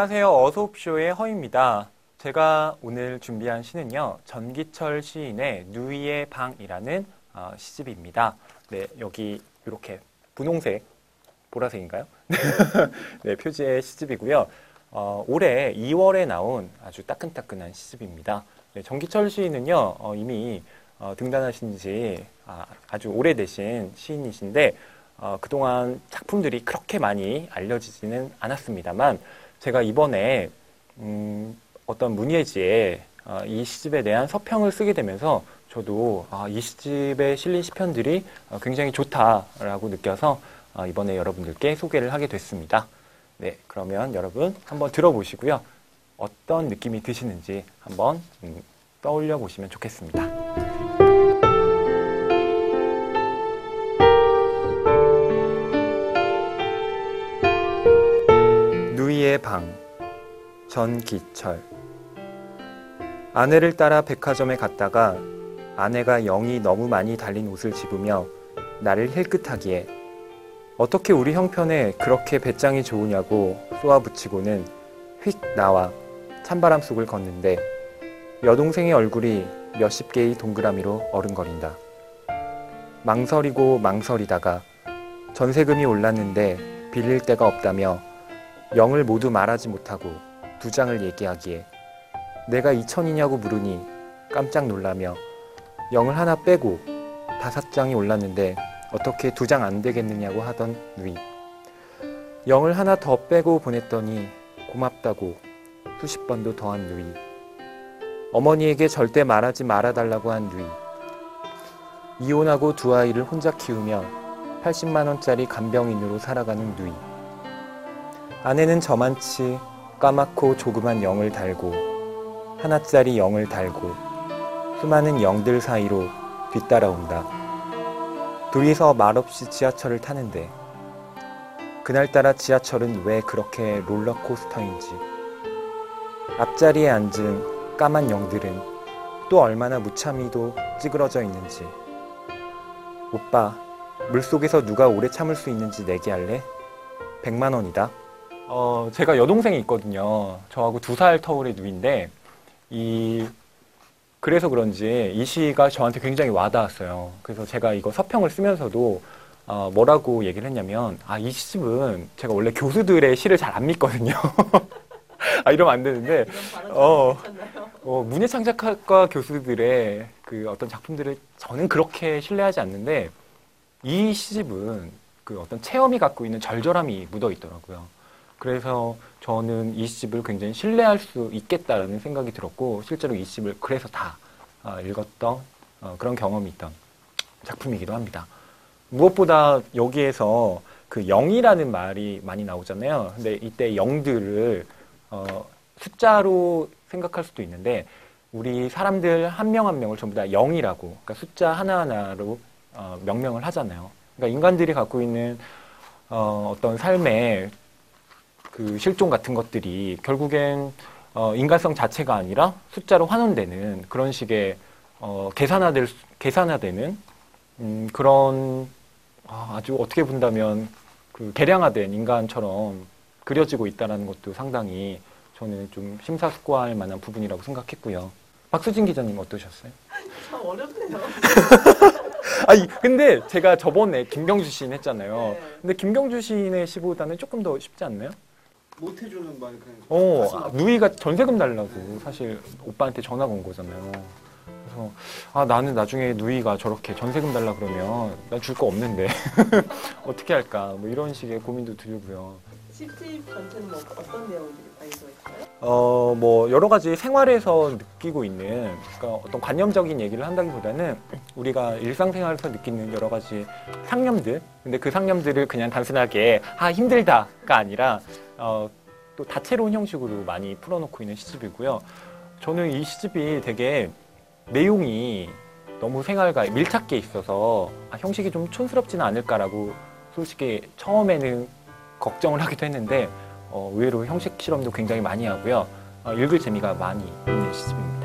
안녕하세요. 어소옵쇼의 허입니다. 제가 오늘 준비한 시는요, 전기철 시인의 누이의 방이라는 어, 시집입니다. 네, 여기 이렇게 분홍색, 보라색인가요? 네, 표지의 시집이고요. 어, 올해 2월에 나온 아주 따끈따끈한 시집입니다. 네, 전기철 시인은요, 어, 이미 어, 등단하신 지 아, 아주 오래되신 시인이신데, 어, 그동안 작품들이 그렇게 많이 알려지지는 않았습니다만, 제가 이번에 음, 어떤 문예지에 어, 이 시집에 대한 서평을 쓰게 되면서 저도 아, 이 시집에 실린 시편들이 어, 굉장히 좋다라고 느껴서 어, 이번에 여러분들께 소개를 하게 됐습니다. 네, 그러면 여러분 한번 들어보시고요. 어떤 느낌이 드시는지 한번 음, 떠올려 보시면 좋겠습니다. 누이의 방 전기철 아내를 따라 백화점에 갔다가 아내가 영이 너무 많이 달린 옷을 집으며 나를 힐끗하기에 어떻게 우리 형편에 그렇게 배짱이 좋으냐고 쏘아붙이고는 휙 나와 찬바람 속을 걷는데 여동생의 얼굴이 몇십 개의 동그라미로 어른거린다. 망설이고 망설이다가 전세금이 올랐는데 빌릴 데가 없다며 영을 모두 말하지 못하고 두 장을 얘기하기에 내가 이천이냐고 물으니 깜짝 놀라며 영을 하나 빼고 다섯 장이 올랐는데 어떻게 두 장 안 되겠느냐고 하던 누이. 영을 하나 더 빼고 보냈더니 고맙다고 수십 번도 더한 누이. 어머니에게 절대 말하지 말아달라고 한 누이. 이혼하고 두 아이를 혼자 키우며 80만 원짜리 간병인으로 살아가는 누이. 아내는 저만치 까맣고 조그만 영을 달고 하나짜리 영을 달고 수많은 영들 사이로 뒤따라온다. 둘이서 말없이 지하철을 타는데 그날따라 지하철은 왜 그렇게 롤러코스터인지 앞자리에 앉은 까만 영들은 또 얼마나 무참히도 찌그러져 있는지 오빠 물속에서 누가 오래 참을 수 있는지 내기 할래? 100만 원이다. 어, 제가 여동생이 있거든요. 저하고 두 살 터울의 누인데, 이, 그래서 그런지 이 시가 저한테 굉장히 와닿았어요. 그래서 제가 이거 서평을 쓰면서도, 어, 뭐라고 얘기를 했냐면, 아, 이 시집은 제가 원래 교수들의 시를 잘 안 믿거든요. 아, 이러면 안 되는데, 어, 어, 문예창작학과 교수들의 그 어떤 작품들을 저는 그렇게 신뢰하지 않는데, 이 시집은 그 어떤 체험이 갖고 있는 절절함이 묻어 있더라고요. 그래서 저는 이 시집을 굉장히 신뢰할 수 있겠다라는 생각이 들었고 실제로 이 시집을 그래서 다 어, 읽었던 어, 그런 경험이 있던 작품이기도 합니다. 무엇보다 여기에서 그 영이라는 말이 많이 나오잖아요. 근데 이때 영들을 어, 숫자로 생각할 수도 있는데 우리 사람들 한 명한 명을 전부 다 영이라고 그러니까 숫자 하나하나로 어, 명명을 하잖아요. 그러니까 인간들이 갖고 있는 어, 어떤 삶의 그 실종 같은 것들이 결국엔 어, 인간성 자체가 아니라 숫자로 환원되는 그런 식의 어, 계산화될 계산화되는 음, 그런 아, 아주 어떻게 본다면 그 개량화된 인간처럼 그려지고 있다는 것도 상당히 저는 좀 심사숙고할 만한 부분이라고 생각했고요. 박수진 기자님 어떠셨어요? 참 어렵네요. 아니 근데 제가 저번에 김경주 시인 했잖아요. 네. 근데 김경주 시인의 시보다는 조금 더 쉽지 않나요? 못 해주는 말 그냥 어, 아. 누이가 전세금 달라고 사실 오빠한테 전화가 온 거잖아요. 그래서 아 나는 나중에 누이가 저렇게 전세금 달라 그러면 난 줄 거 없는데 어떻게 할까 뭐 이런 식의 고민도 들고요. 시집 전체는 뭐 어떤 내용들이 많이 들어있어요? 어, 뭐, 여러 가지 생활에서 느끼고 있는, 그러니까 어떤 관념적인 얘기를 한다기보다는 우리가 일상생활에서 느끼는 여러 가지 상념들, 근데 그 상념들을 그냥 단순하게, 아, 힘들다가 아니라, 어, 또 다채로운 형식으로 많이 풀어놓고 있는 시집이고요. 저는 이 시집이 되게 내용이 너무 생활과 밀착돼 있어서 아, 형식이 좀 촌스럽지는 않을까라고 솔직히 처음에는 걱정을 하기도 했는데 어, 의외로 형식 실험도 굉장히 많이 하고요. 어, 읽을 재미가 많이 있는 시집입니다.